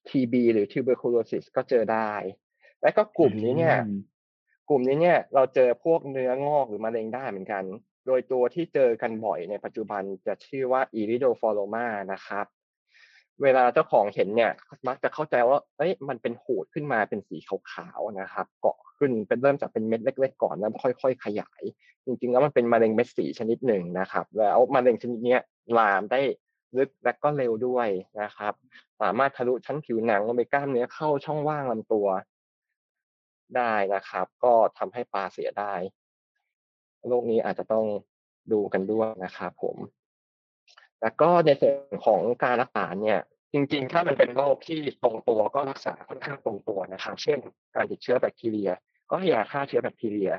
TB หรือ tuberculosis ก็เจอได้ และก็กลุ่มนี้เนี่ย กลุ่มนี้เนี่ยเราเจอพวกเนื้องอกหรือมะเร็งได้เหมือนกัน โดยตัวที่เจอกันบ่อยในปัจจุบันจะชื่อว่า iridophoroma นะครับ เวลาเจ้าของเห็นเนี่ยมักจะเข้าใจว่าเอ้ยมันเป็นหูดขึ้นมาเป็นสีขาวๆนะครับ เกาะขึ้นเป็นเริ่มจากเป็นเม็ดเล็ก ๆ ก่อนแล้วค่อยๆขยาย จริงๆแล้วมันเป็นมะเร็งเม็ดสีชนิดหนึ่งนะครับ แล้วมะเร็งชนิดนี้ลามได้ลึกและก็เร็วด้วยนะครับ สามารถทะลุชั้นผิวหนังลงไปกล้ามเนื้อเข้าช่องว่างลำตัวได้นะครับ ก็ทำให้ปลาเสียได้ โรคนี้อาจจะต้องดูกันด้วยนะครับผม แล้วก็ในส่วนของการรักษาเนี่ย จริง ๆ ถ้ามันเป็นโรคที่ตรงตัวก็รักษาค่อนข้างตรงตัวนะครับ เช่น การติดเชื้อแบคทีเรีย ก็ให้ยาฆ่าเชื้อแบคทีเรีย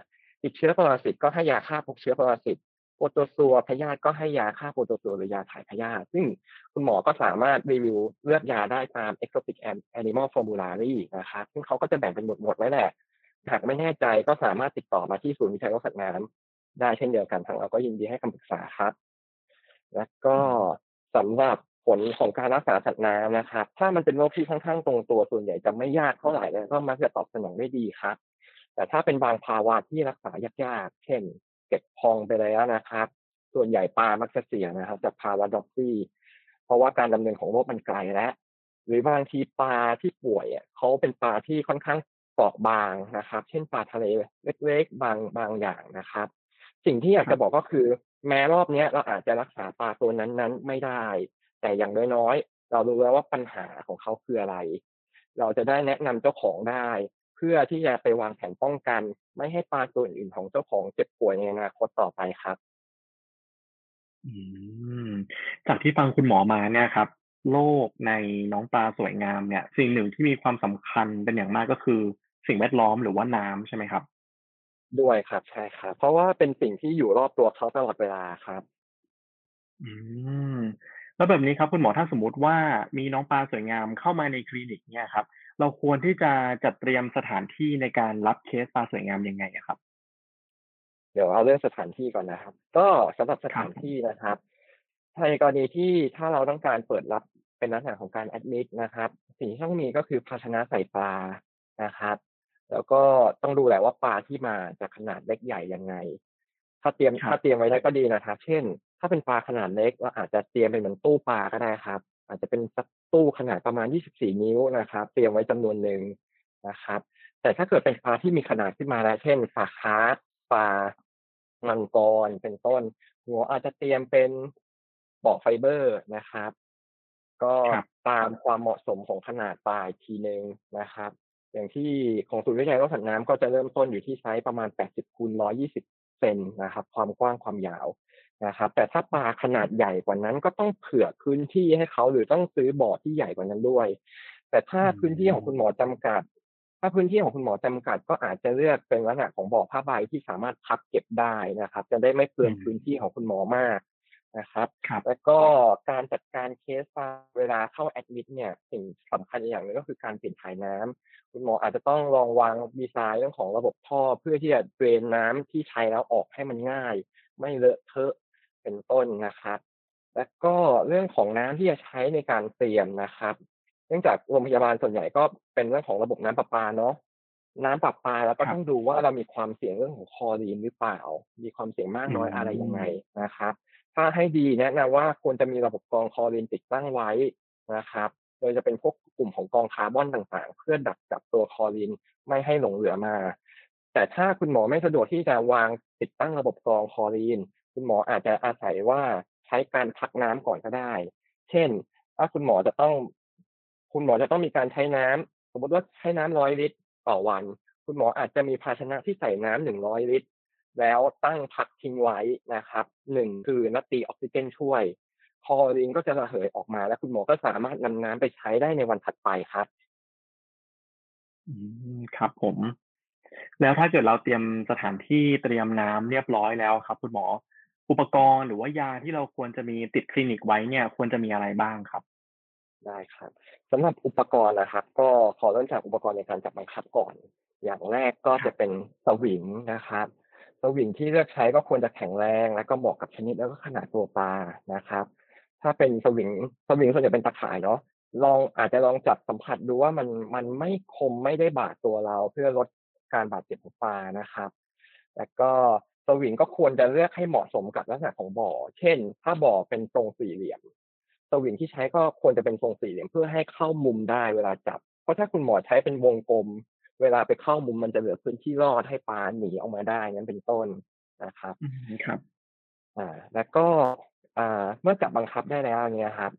ติดเชื้อปรสิตก็ให้ยาฆ่าพวกเชื้อปรสิตโปรโตซัวพยาธิก็ให้ยาฆ่าโปรโตซัวหรือยาถ่ายพยาธิซึ่งคุณหมอก็สามารถรีวิวเลือกยาได้ตาม Exotic Animal Formulary นะครับซึ่งเขาก็จะแบ่งเป็นหมวดหมดไว้แหละหากไม่แน่ใจก็สามารถติดต่อมาที่ศูนย์วิจัยโรคสัตว์น้ำ ได้เช่นเดียวกันทางเราก็ยินดีให้คำปรึกษาครับ และก็สำหรับผลของการรักษาสัตว์น้ำนะครับ ถ้ามันเป็นโรคที่ค่อนข้างตรงตัวส่วนใหญ่จะไม่ยากเท่าไหร่แล้วก็มักจะตอบสนองได้ดีครับ แต่ถ้าเป็นบางภาวะที่รักษายากๆ เช่น เก็บพองไปแล้วนะครับ ส่วนใหญ่ปลามักจะเสียนะครับจากภาวะดอกซี่ เพราะว่าการดำเนินของโรคมันไกลแล้ว หรือบางทีปลาที่ป่วยเขาเป็นปลาที่ค่อนข้างเปราะบางนะครับ เช่นปลาทะเลเล็กๆ บางบางอย่างนะครับ สิ่งที่อยากจะบอกก็คือ แม้รอบนี้เราอาจจะรักษาปลาตัวนั้นๆ ไม่ได้ แต่อย่างน้อยๆเรารู้แล้วว่าปัญหาของเขาคืออะไร เราจะได้แนะนำเจ้าของได้ เพื่อที่จะไปวางแผนป้องกัน ไม่ให้ปลาตัวอื่นของเจ้าของเจ็บป่วยในอนาคตต่อไปครับอืมจากที่ฟังคุณหมอมาเนี่ยครับโรคในน้องปลาสวยงามเนี่ย สิ่งหนึ่งที่มีความสำคัญเป็นอย่างมากก็คือ สิ่งแวดล้อมหรือว่าน้ำใช่ไหมครับ ด้วยครับ ใช่ครับ เพราะว่าเป็นสิ่งที่อยู่รอบตัวเขาตลอดเวลาครับ อืม แล้วแบบนี้ครับคุณหมอถ้าสมมติว่ามีน้องปลาสวยงามเข้ามาในคลินิกเนี่ยครับ เราควรที่จะจัดเตรียมสถานที่ในการรับเคสปลาสวยงามยังไงอะครับ เดี๋ยวเอาเรื่องสถานที่ก่อนนะครับ ก็สำหรับสถานที่นะครับในกรณีที่ถ้าเราต้องการเปิดรับเป็นลักษณะของการแอดมิดนะครับ สิ่งที่ต้องมีก็คือภาชนะใส่ปลานะครับ แล้วก็ต้องดูแหละว่าปลาที่มาจะขนาดเล็กใหญ่ยังไง ถ้าเตรียมครับถ้าเตรียมไว้ได้ก็ดีนะครับ เช่น ถ้าเป็นปลาขนาดเล็กเราอาจจะเตรียมเป็นเหมือนตู้ปลาก็ได้ครับ อาจจะเป็นสักตู้ขนาดประมาณ 24 นิ้วนะครับ เตรียมไว้จำนวนหนึ่งนะครับ แต่ถ้าเกิดเป็นปลาที่มีขนาดขึ้นมาแล้ว เช่นปลาคาร์ฟปลามังกรเป็นต้นก็อาจจะเตรียมเป็นบ่อไฟเบอร์นะครับ ก็ปรับตามความเหมาะสมของขนาดปลาอีกทีหนึ่งนะครับ อย่างที่ของศูนย์วิจัยโรคสัตว์น้ำก็จะเริ่มต้นอยู่ที่ไซส์ประมาณ 80คูณ120 เซนต์นะครับ ความกว้างความยาวนะครับ แต่ถ้าปลาขนาดใหญ่กว่านั้นก็ต้องเผื่อพื้นที่ให้เขาหรือต้องซื้อบ่อที่ใหญ่กว่านั้นด้วย แต่ถ้าอืมพื้นที่ของคุณหมอจำกัด ถ้าพื้นที่ของคุณหมอจำกัด ก็อาจจะเลือกเป็นลักษณะของบ่อผ้าใบที่สามารถพับเก็บได้นะครับ จะได้ไม่เปลืองพื้นที่ของคุณหมอมาก นะครับครับแล้วก็การจัดการเคสปลาเวลาเข้าแอดมิดเนี่ยสิ่งสำคัญอีกอย่างหนึงก็คือการเปลี่ยนถ่ายน้ำคุณหมออาจจะต้องลองวางดีไซน์เรื่องของระบบท่อ เพื่อที่จะเดรนน้ำที่ใช้แล้วออกให้มันง่าย ไม่เลอะเทอะเป็นต้นนะครับ แล้วก็เรื่องของน้ำที่จะใช้ในการเตรียมนะครับ เนื่องจากโรงพยาบาลส่วนใหญ่ก็เป็นเรื่องของระบบน้ำประปาเนาะน้ำประปาแล้วก็ครับต้องดูว่าเรามีความเสี่ยงเรื่องของคลอรีนหรือเปล่า มีความเสี่ยงมากน้อยอืมอะไรยังไงนะครับ ถ้าให้ดีแนะนำว่าควรจะมีระบบกรองคอรีนติดตั้งไว้นะครับ โดยจะเป็นพวกกลุ่มของกองคาร์บอนต่างๆ เพื่อดักจับตัวคอรีนไม่ให้หลงเหลือมา แต่ถ้าคุณหมอไม่สะดวกที่จะวางติดตั้งระบบกรองคอรีนคุณหมออาจจะอาศัยว่าใช้การพักน้ำก่อนก็ได้ เช่น ถ้าคุณหมอจะต้อง คุณหมอจะต้องมีการใช้น้ำสมมติว่าใช้น้ำร้อยลิตรต่อวัน คุณหมออาจจะมีภาชนะที่ใส่น้ำหนึ่งร้อยลิตร แล้วตั้งพักทิ้งไว้นะครับหนึ่งคือนัดตีออกซิเจนช่วยคลอรีนก็จะระเหยออกมา แล้วคุณหมอก็สามารถนำน้ำไปใช้ได้ในวันถัดไปครับอืมครับผม แล้วถ้าเกิดเราเตรียมสถานที่เตรียมน้ำเรียบร้อยแล้วครับ คุณหมอ อุปกรณ์หรือว่ายาที่เราควรจะมีติดคลินิกไว้เนี่ย ควรจะมีอะไรบ้างครับได้ครับสำหรับอุปกรณ์นะครับ ก็ขอเริ่มจากอุปกรณ์ในการจับบังคับก่อน อย่างแรกก็จะเป็นสวิงนะครับ สวิงที่เลือกใช้ก็ควรจะแข็งแรง และก็เหมาะกับชนิดแล้วก็ขนาดตัวปลานะครับ ถ้าเป็นสวิงสวิงส่วนใหญ่เป็นตะข่ายเนาะลองอาจจะลองจับสัมผัสดูว่ามันมันไม่คมไม่ได้บาดตัวเรา เพื่อลดการบาดเจ็บของปลานะครับ แล้วก็สวิงก็ควรจะเลือกให้เหมาะสมกับลักษณะของบ่อ เช่น ถ้าบ่อเป็นทรงสี่เหลี่ยม สวิงที่ใช้ก็ควรจะเป็นทรงสี่เหลี่ยมเพื่อให้เข้ามุมได้เวลาจับ เพราะถ้าคุณหมอใช้เป็นวงกลม เวลาไปเข้ามุมมันจะเหลือพื้นที่รอดให้ปลาหนีออกมาได้นั้นเป็นต้นนะครับอืมครับ อ่า แล้วก็อ่าเมื่อจับบังคับได้แล้วเนี่ยครับ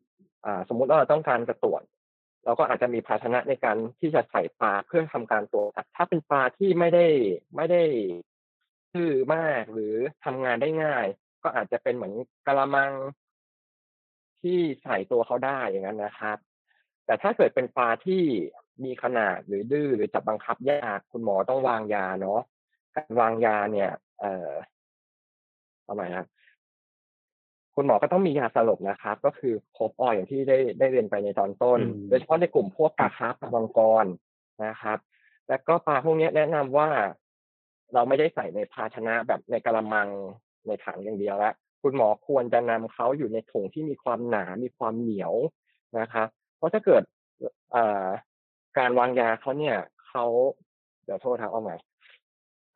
อ่า สมมุติว่าเราต้องการจะตรวจเราก็อาจจะมีภาชนะในการที่จะใส่ปลาเพื่อทำการตรวจถ้าเป็นปลาที่ไม่ได้ไม่ได้ชื่อมากหรือทำงานได้ง่าย ก็อาจจะเป็นเหมือนกะละมังที่ใส่ตัวเขาได้อย่างนั้นนะครับ แต่ถ้าเกิดเป็นปลาที่ มีขนาดหรือดื้อหรือจับบังคับยากคุณหมอต้องวางยาเนาะการวางยาเนี่ย เอ่อทำไมครับคุณหมอก็ต้องมียาสลบนะครับ ก็คือโคบออยอย่างที่ได้ได้เรียนไปในตอนต้นอืมโดยเฉพาะในกลุ่มพวกปลาคาร์ฟปลาบังกรนะครับ แล้วก็ปลาพวกนี้แนะนำว่า เราไม่ได้ใส่ในภาชนะแบบในกระมังในถังอย่างเดียวแล้วคุณหมอควรจะนำเขาอยู่ในถุงที่มีความหนา มีความเหนียวนะครับ เพราะถ้าเกิดเอ่อ การวางยาเขาเนี่ยเขาเดี๋ยวโทษครับเอาใหม่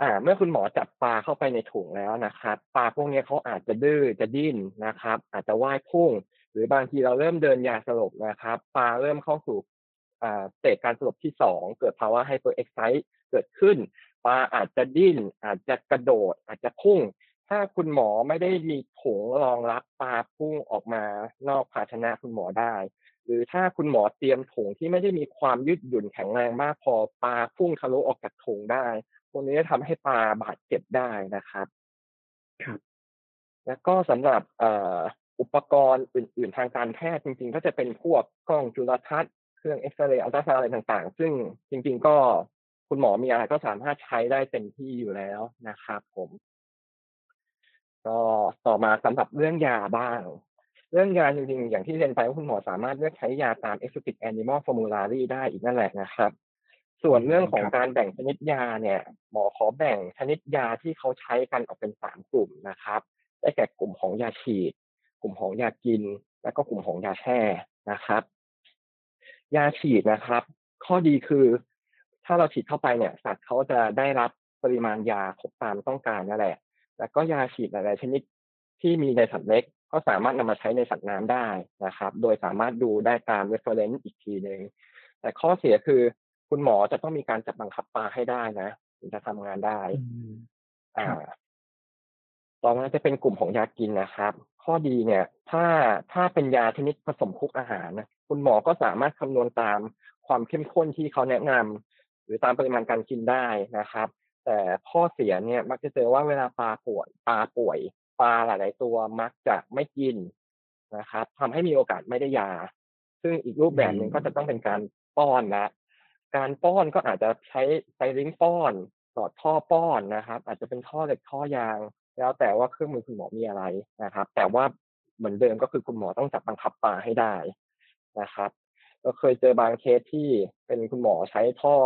อ่า เมื่อคุณหมอจับปลาเข้าไปในถุงแล้วนะครับปลาพวกนี้เขาอาจจะดื้อจะดิ้นนะครับ อาจจะว่ายพุ่ง หรือบางทีเราเริ่มเดินยาสลบนะครับปลาเริ่มเข้าสู่อ่า stage การสลบที่สองเกิดภาวะ hyperexcite เกิดขึ้นปลาอาจจะดิ้น อาจจะกระโดด อาจจะพุ่ง ถ้าคุณหมอไม่ได้มีถุงรองรับปลาพุ่งออกมานอกภาชนะคุณหมอได้ หรือถ้าคุณหมอเตรียมถุงที่ไม่ได้มีความยืดหยุ่นแข็งแรงมากพอปลาพุ่งทะลุออกจากถุงได้พวกนี้จะทำให้ปลาบาดเจ็บได้นะครับครับ แล้วก็สำหรับอุปกรณ์อื่น ๆ ทางการแพทย์จริง ๆ ก็จะเป็นพวกกล้องจุลทรรศน์เครื่องเอ็กซเรย์อัลตราซาวด์อะไรต่าง ๆ ซึ่งจริง ๆ ก็คุณหมอมีอะไรก็สามารถใช้ได้เต็มที่อยู่แล้วนะครับผม ก็ต่อมาสำหรับเรื่องยาบ้าง เรื่องยาจริงๆอย่างที่เรียนไปว่าคุณหมอสามารถเลือกใช้ยาตาม Exotic Animal Formulary ได้อีกนั่นแหละนะครับ ส่วนเรื่องของการแบ่งชนิดยาเนี่ย หมอขอแบ่งชนิดยาที่เขาใช้กันออกเป็นสามกลุ่มนะครับได้แก่กลุ่มของยาฉีด กลุ่มของยากิน และก็กลุ่มของยาแช่นะครับ ยาฉีดนะครับ ข้อดีคือ ถ้าเราฉีดเข้าไปเนี่ย สัตว์เขาจะได้รับปริมาณยาครบตามต้องการนั่นแหละ แล้วก็ยาฉีดหลายๆชนิดที่มีในสัตว์เล็ก ก็สามารถนำมาใช้ในสัตว์น้ำได้นะครับ โดยสามารถดูได้ตาม reference อีกทีหนึ่งแต่ข้อเสียคือคุณหมอจะต้องมีการจับบังคับปลาให้ได้นะถึงจะทำงานได้ อ่าต่อมาจะเป็นกลุ่มของยากินนะครับ ข้อดีเนี่ย ถ้าถ้าเป็นยาชนิดผสมคุกอาหารนะคุณหมอก็สามารถคำนวณตามความเข้มข้นที่เขาแนะนำหรือตามปริมาณการกินได้นะครับ แต่ข้อเสียเนี่ยมักจะเจอว่าเวลาปลาป่วยปลาป่วย ปลาหลาย ๆ ตัวมักจะไม่กินนะครับทำให้มีโอกาสไม่ได้ยา ซึ่งอีกรูปแบบหนึ่งก็จะต้องเป็นการป้อนละการป้อนก็อาจจะใช้ไซริงป้อนสอดท่อป้อนนะครับ อาจจะเป็นท่อเหล็กท่อยาง แล้วแต่ว่าเครื่องมือคุณหมอมีอะไรนะครับ แต่ว่าเหมือนเดิมก็คือคุณหมอต้องจับบังคับปลาให้ได้นะครับเราเคยเจอบางเคสที่เป็นคุณหมอใช้ท่อ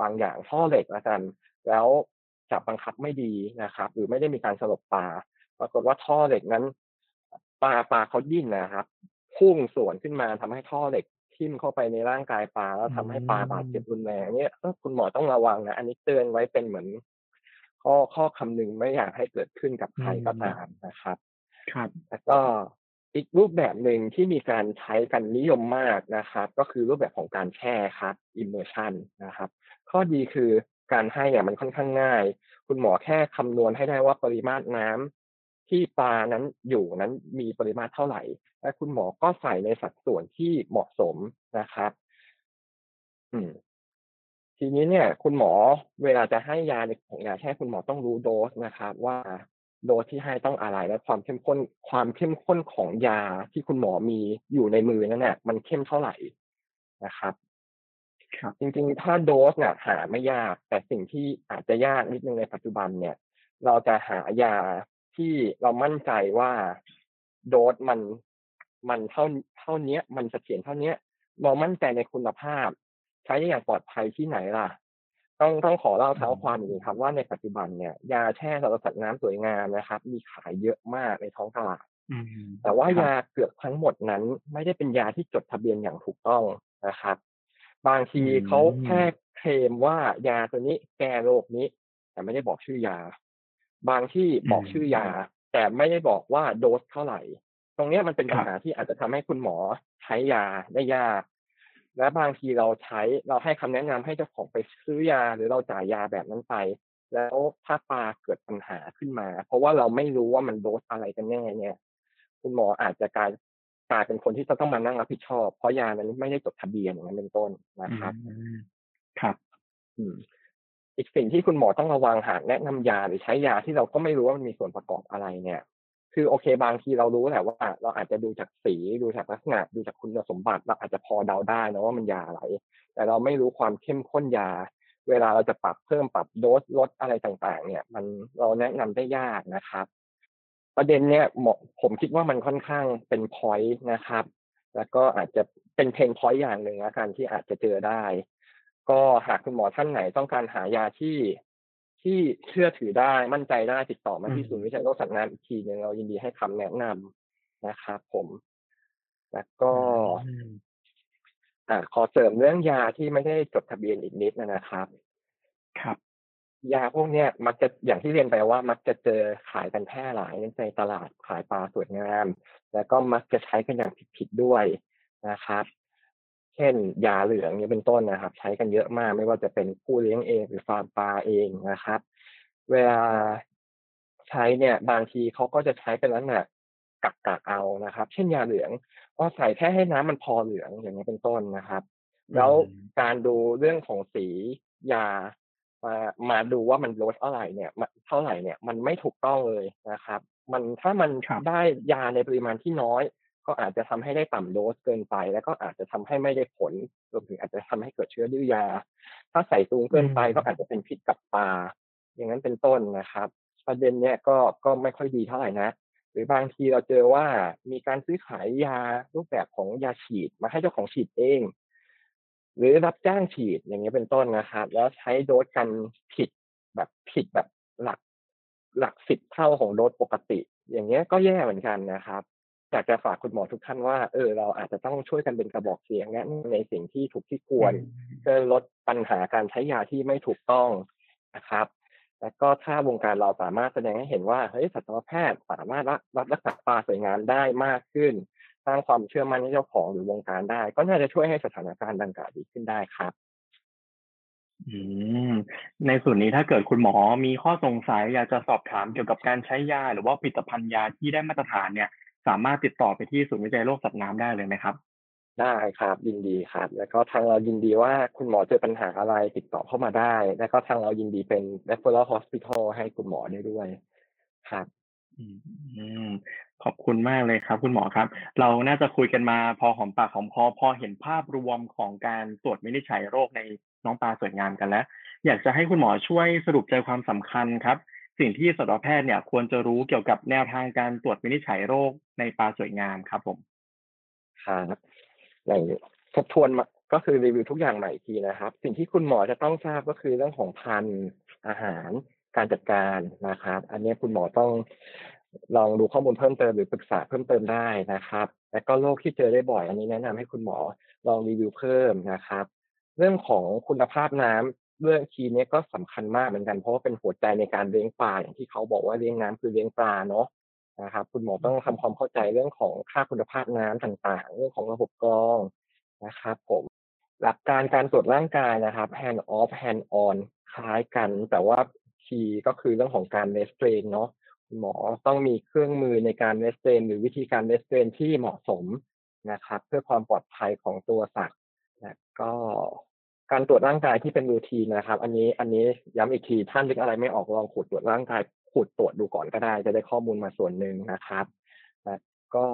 บางอย่างท่อเหล็กละกัน แล้วจับบังคับไม่ดีนะครับ หรือไม่ได้มีการสลบปลา ปรากฏว่าท่อเหล็กนั้นปลาปลาเขาดิ้นนะครับพุ่งสวนขึ้นมาทำให้ท่อเหล็กทิ่มเข้าไปในร่างกายปลาแล้วทำให้ปลาบาดเจ็บรุนแรงเนี่ยคุณหมอต้องระวังนะอันนี้เตือนไว้เป็นเหมือน ข้อข้อคำนึงไม่อยากให้เกิดขึ้นกับใครก็ตามนะครับ ครับแล้วก็อีกรูปแบบหนึ่งที่มีการใช้กันนิยมมากนะครับ ก็คือรูปแบบของการแช่ครับ immersion นะครับ ข้อดีคือการให้เนี่ยมันค่อนข้างง่าย คุณหมอแค่คำนวณให้ได้ว่าปริมาตรน้ำ ที่ปลานั้นอยู่นั้นมีปริมาตรเท่าไหร่ และคุณหมอก็ใส่ในสัดส่วนที่เหมาะสมนะครับ อืมทีนี้เนี่ย คุณหมอเวลาจะให้ยาในของยาแช่คุณหมอต้องรู้โดสนะครับ ว่าโดสที่ให้ต้องอะไรและความเข้มข้น ความเข้มข้นของยาที่คุณหมอมีอยู่ในมือนั่นแหละมันเข้มเท่าไหร่นะครับ ครับ จริงๆ ถ้าโดสเนี่ยหาไม่ยาก แต่สิ่งที่อาจจะยากนิดนึงในปัจจุบันเนี่ย เราจะหายา ที่เรามั่นใจว่าโดสมันมันเท่าเท่าเนี้ยมันเสถียรเท่าเนี้ยเรามั่นใจในคุณภาพ ใช้ได้อย่างปลอดภัยที่ไหนล่ะ ต้องต้องขอเล่าเท้าความอย่างนี้ครับ ว่าในปัจจุบันเนี่ยยาแช่สำหรับสัตว์น้ำสวยงามนะครับ มีขายเยอะมากในท้องตลาดอืมแต่ว่าครับยาเกือบทั้งหมดนั้น ไม่ได้เป็นยาที่จดทะเบียนอย่างถูกต้องนะครับ บางทีเขาแค่เคลมว่ายาตัวนี้แก้โรคนี้ แต่ไม่ได้บอกชื่อยา บางที่บอกชื่อยา แต่ไม่ได้บอกว่าโดสเท่าไหร่ ตรงเนี้ยมันเป็นปัญหาที่อาจจะทำให้คุณหมอใช้ยาได้ยาก และบางทีเราใช้เราให้คำแนะนำให้เจ้าของไปซื้อยา หรือเราจ่ายยาแบบนั้นไป แล้วถ้าปลาเกิดปัญหาขึ้นมา เพราะว่าเราไม่รู้ว่ามันโดสอะไรกันแน่เนี่ย คุณหมออาจจะกลายกลายเป็นคนที่จะต้องมานั่งรับผิดชอบ เพราะยานั้นไม่ได้จดทะเบียนอย่างนั้นเป็นต้นนะครับอืมครับ อืม อีกสิ่งที่คุณหมอต้องระวังหากแนะนำยาหรือใช้ยาที่เราก็ไม่รู้ว่ามันมีส่วนประกอบอะไรเนี่ย คือโอเคบางทีเรารู้แหละว่า เราอาจจะดูจากสีดูจากลักษณะดูจากคุณสมบัติเราอาจจะพอเดาได้นะว่ามันยาอะไร แต่เราไม่รู้ความเข้มข้นยา เวลาเราจะปรับเพิ่มปรับโดสลดอะไรต่างๆ เนี่ย มันเราแนะนำได้ยากนะครับ ประเด็นเนี่ยเนาะผมคิดว่ามันค่อนข้างเป็น point นะครับ แล้วก็อาจจะเป็น pain point อย่างหนึ่งละกันที่อาจจะเจอได้ ก็หากคุณหมอท่านไหนต้องการหายาที่ที่เชื่อถือได้มั่นใจได้ติดต่อมาที่อืมศูนย์วิจัยโรคสัตว์น้ำอีกทีหนึ่งเรายินดีให้คำแนะนำนะครับผมแล้วก็อืมอ่าขอเสริมเรื่องยาที่ไม่ได้จดทะเบียนอีกนิดนะครับ ครับ ยาพวกเนี้ยมักจะอย่างที่เรียนไปว่า มักจะเจอขายกันแพร่หลายในตลาดขายปลาสวยงาม แล้วก็มักจะใช้กันอย่างผิดๆด้วยนะครับ เช่นยาเหลืองเนี่ยเป็นต้นนะครับ ใช้กันเยอะมากไม่ว่าจะเป็นผู้เลี้ยงเองหรือฟาร์มปลาเองนะครับ เวลาใช้เนี่ยบางทีเขาก็จะใช้เป็นลักษณะกักกักๆเอานะครับ เช่นยาเหลือง ก็ใส่แค่ให้น้ำมันพอเหลืองอย่างนี้ยเป็นต้นนะครับ แล้วอืมการดูเรื่องของสียามามาดูว่ามันโดสเท่าไหร่เนี่ยมันเท่าไหร่เนี่ยมันไม่ถูกต้องเลยนะครับ มันถ้ามันครับได้ยาในปริมาณที่น้อย ก็อาจจะทำให้ได้ต่ำโดสเกินไป แล้วก็อาจจะทำให้ไม่ได้ผลรวมถึงอาจจะทำให้เกิดเชื้อดื้อยา ถ้าใส่สูงเกินไปก็อาจจะเป็นพิษกับปลาอย่างนั้นเป็นต้นนะครับ ประเด็นเนี้ยก็ก็ไม่ค่อยดีเท่าไหร่นะรือบางทีเราเจอว่ามีการซื้อขายยารูปแบบของยาฉีดมาให้เจ้าของฉีดเอง หรือรับจ้างฉีดอย่างเงี้ยเป็นต้นนะครับแล้วใช้โดสกันผิดแบบผิดแบบหลักหลักสิบเท่าของโดสปกติ อย่างเงี้ยก็แย่เหมือนกันนะครับ อยากจะฝากคุณหมอทุกท่านว่าเออเราอาจจะต้องช่วยกันเป็นกระบอกเสียงแนะนำในสิ่งที่ถูกที่ควรเพื่อลดปัญหาการใช้ยาที่ไม่ถูกต้องนะครับ แล้วก็ถ้าวงการเราสามารถแสดงให้เห็นว่าเฮ้ยสัตวแพทย์สามารถรับรับรักษาปลาสวยงามได้มากขึ้น สร้างความเชื่อมั่นให้เจ้าของหรือวงการได้ ก็น่าจะช่วยให้สถานการณ์ดังกล่าวดีขึ้นได้ครับอืมในส่วนนี้ถ้าเกิดคุณหมอมีข้อสงสัยอยากจะสอบถามเกี่ยวกับการใช้ยา หรือว่าผลิตภัณฑ์ยาที่ได้มาตรฐานเนี่ย สามารถติดต่อไปที่ศูนย์วิจัยโรคสัตว์น้ำได้เลยไหมครับ ได้ครับยินดีครับ แล้วก็ทางเรายินดีว่าคุณหมอเจอปัญหาอะไรติดต่อเข้ามาได้ แล้วก็ทางเรายินดีเป็น referral hospital ให้คุณหมอได้ด้วยครับอืมขอบคุณมากเลยครับ คุณหมอครับ เราน่าจะคุยกันมาพอหอมปากหอมคอพอเห็นภาพรวมของการตรวจวินิจฉัยโรคในน้องปลาสวยงามกันแล้ว อยากจะให้คุณหมอช่วยสรุปใจความสำคัญครับ สิ่งที่สัตวแพทย์เนี่ยควรจะรู้เกี่ยวกับแนวทางการตรวจวินิจฉัยโรคในปลาสวยงามครับผมครับอย่างทบทวนก็คือรีวิวทุกอย่างใหม่อีกทีนะครับ สิ่งที่คุณหมอจะต้องทราบก็คือเรื่องของพันธุ์อาหารการจัดการนะครับ อันนี้คุณหมอต้องลองดูข้อมูลเพิ่มเติมหรือปรึกษาเพิ่มเติมได้นะครับ แล้วก็โรคที่เจอได้บ่อย อันนี้แนะนำให้คุณหมอลองรีวิวเพิ่มนะครับ เรื่องของคุณภาพน้ำ เรื่อง key นี้ก็สำคัญมากเหมือนกัน เพราะว่าเป็นหัวใจในการเลี้ยงปลาอย่างที่เขาบอกว่าเลี้ยงน้ำคือเลี้ยงปลาเนาะนะครับคุณหมอต้องทำความเข้าใจเรื่องของค่าคุณภาพน้ำต่างๆ เรื่องของระบบกรองนะครับผมหลักการการตรวจร่างกายนะครับ hands off hands on คล้ายกัน แต่ว่า key ก็คือเรื่องของการ restrain เนาะคุณหมอต้องมีเครื่องมือในการ restrain หรือวิธีการ restrain ที่เหมาะสมนะครับ เพื่อความปลอดภัยของตัวสัตว์และก็ การตรวจร่างกายที่เป็นรูทีนนะครับ อันนี้อันนี้ย้ำอีกทีท่านนึกอะไรไม่ออกลองขูดตรวจร่างกายขูดตรวจดูก่อนก็ได้ จะได้ข้อมูลมาส่วนหนึ่งนะครับและก็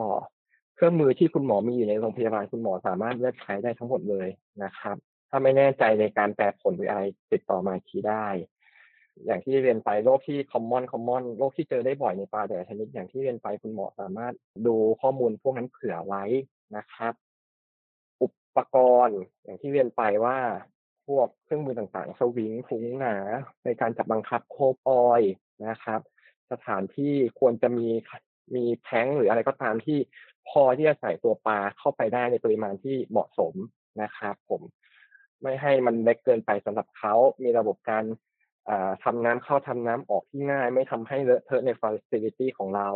เครื่องมือที่คุณหมอมีอยู่ในโรงพยาบาลคุณหมอสามารถเลือกใช้ได้ทั้งหมดเลยนะครับ ถ้าไม่แน่ใจในการแปลผลหรืออะไรติดต่อมาอีได้ อย่างที่เรียนไปโรคที่ common common โรคที่เจอได้บ่อยในปลาแต่ชนิดอย่างที่เรียนไปคุณหมอสามารถดูข้อมูลพวกนั้นเผื่อไว้นะครับ อุปกรณ์อย่างที่เรียนไปว่าพวกเครื่องมือต่างๆ สวิงถุงหนา ในการจับบังคับ clove oil นะครับ สถานที่ควรจะมีมีแท็งก์หรืออะไรก็ตามที่พอที่จะใส่ตัวปลาเข้าไปได้ในปริมาณที่เหมาะสมนะครับผมไม่ให้มันเล็กเกินไปสำหรับเขา มีระบบการทำน้ำเข้าทำน้ำออกที่ง่าย ไม่ทำให้เลอะเทอะในฟ a ซิลิตี้ของเรา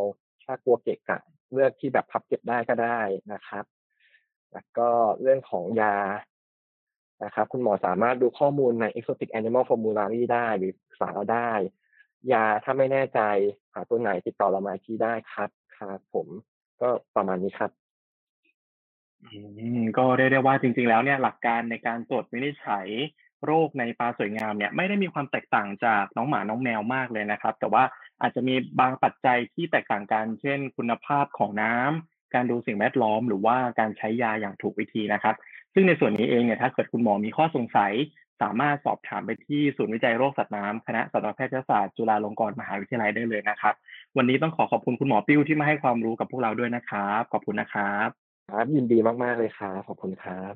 ถ้ากลัวเกะกะเลือกที่แบบพับเก็บได้ก็ได้นะครับ แล้วก็เรื่องของยานะครับคุณหมอสามารถดูข้อมูลใน Exotic Animal Formulary ได้หรือศึกษาเราได้ ยาถ้าไม่แน่ใจหาตัวไหนติดต่อเรามาที่ได้ครับครับผมก็ประมาณนี้ครับอืมก็เรียกได้ว่าจริง ๆ แล้วเนี่ยหลักการในการตรวจวินิจฉัยโรคในปลาสวยงามเนี่ยไม่ได้มีความแตกต่างจากน้องหมาน้องแมวมากเลยนะครับ แต่ว่าอาจจะมีบางปัจจัยที่แตกต่างกัน เช่น คุณภาพของน้ำ การดูสิ่งแวดล้อม หรือว่าการใช้ยาอย่างถูกวิธีนะครับ ซึ่งในส่วนนี้เองเนี่ยถ้าเกิดคุณหมอมีข้อสงสัย สามารถสอบถามไปที่ศูนย์วิจัยโรคสัตว์น้ำคณะสัตวแพทยศาสตร์จุฬาลงกรณ์มหาวิทยาลัยได้เลยนะครับ วันนี้ต้องขอขอบคุณคุณหมอปิ้วที่มาให้ความรู้กับพวกเราด้วยนะครับ ขอบคุณนะครับครับยินดีมากๆเลยครับขอบคุณครับ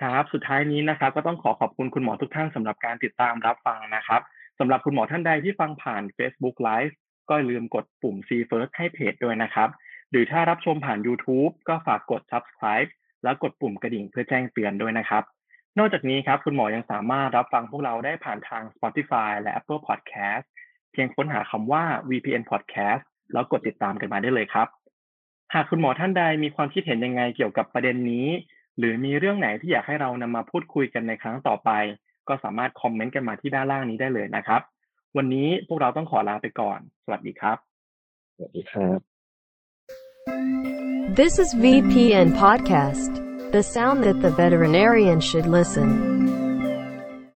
ครับ สุดท้ายนี้นะครับ ก็ต้องขอขอบคุณคุณหมอทุกท่านสำหรับการติดตามรับฟังนะครับสำหรับคุณหมอท่านใดที่ฟังผ่าน Facebook Live ก็อย่าลืมกดปุ่ม See First ให้เพจด้วยนะครับ หรือถ้ารับชมผ่าน YouTube ก็ฝากกด Subscribe แล้วกดปุ่มกระดิ่งเพื่อแจ้งเตือนด้วยนะครับ นอกจากนี้ครับ คุณหมอยังสามารถรับฟังพวกเราได้ผ่านทาง Spotify และ Apple Podcast เพียงค้นหาคำว่า VPN Podcast แล้วกดติดตามกันมาได้เลยครับ หากคุณหมอท่านใดมีความคิดเห็นยังไงเกี่ยวกับประเด็นนี้ หรือมีเรื่องไหนที่อยากให้เรานำมาพูดคุยกันในครั้งต่อไป ก็สามารถคอมเมนต์กันมาที่ด้านล่างนี้ได้เลยนะครับ วันนี้พวกเราต้องขอลาไปก่อน สวัสดีครับ สวัสดีครับ This is VPN Podcast, the sound that the veterinarian should listen.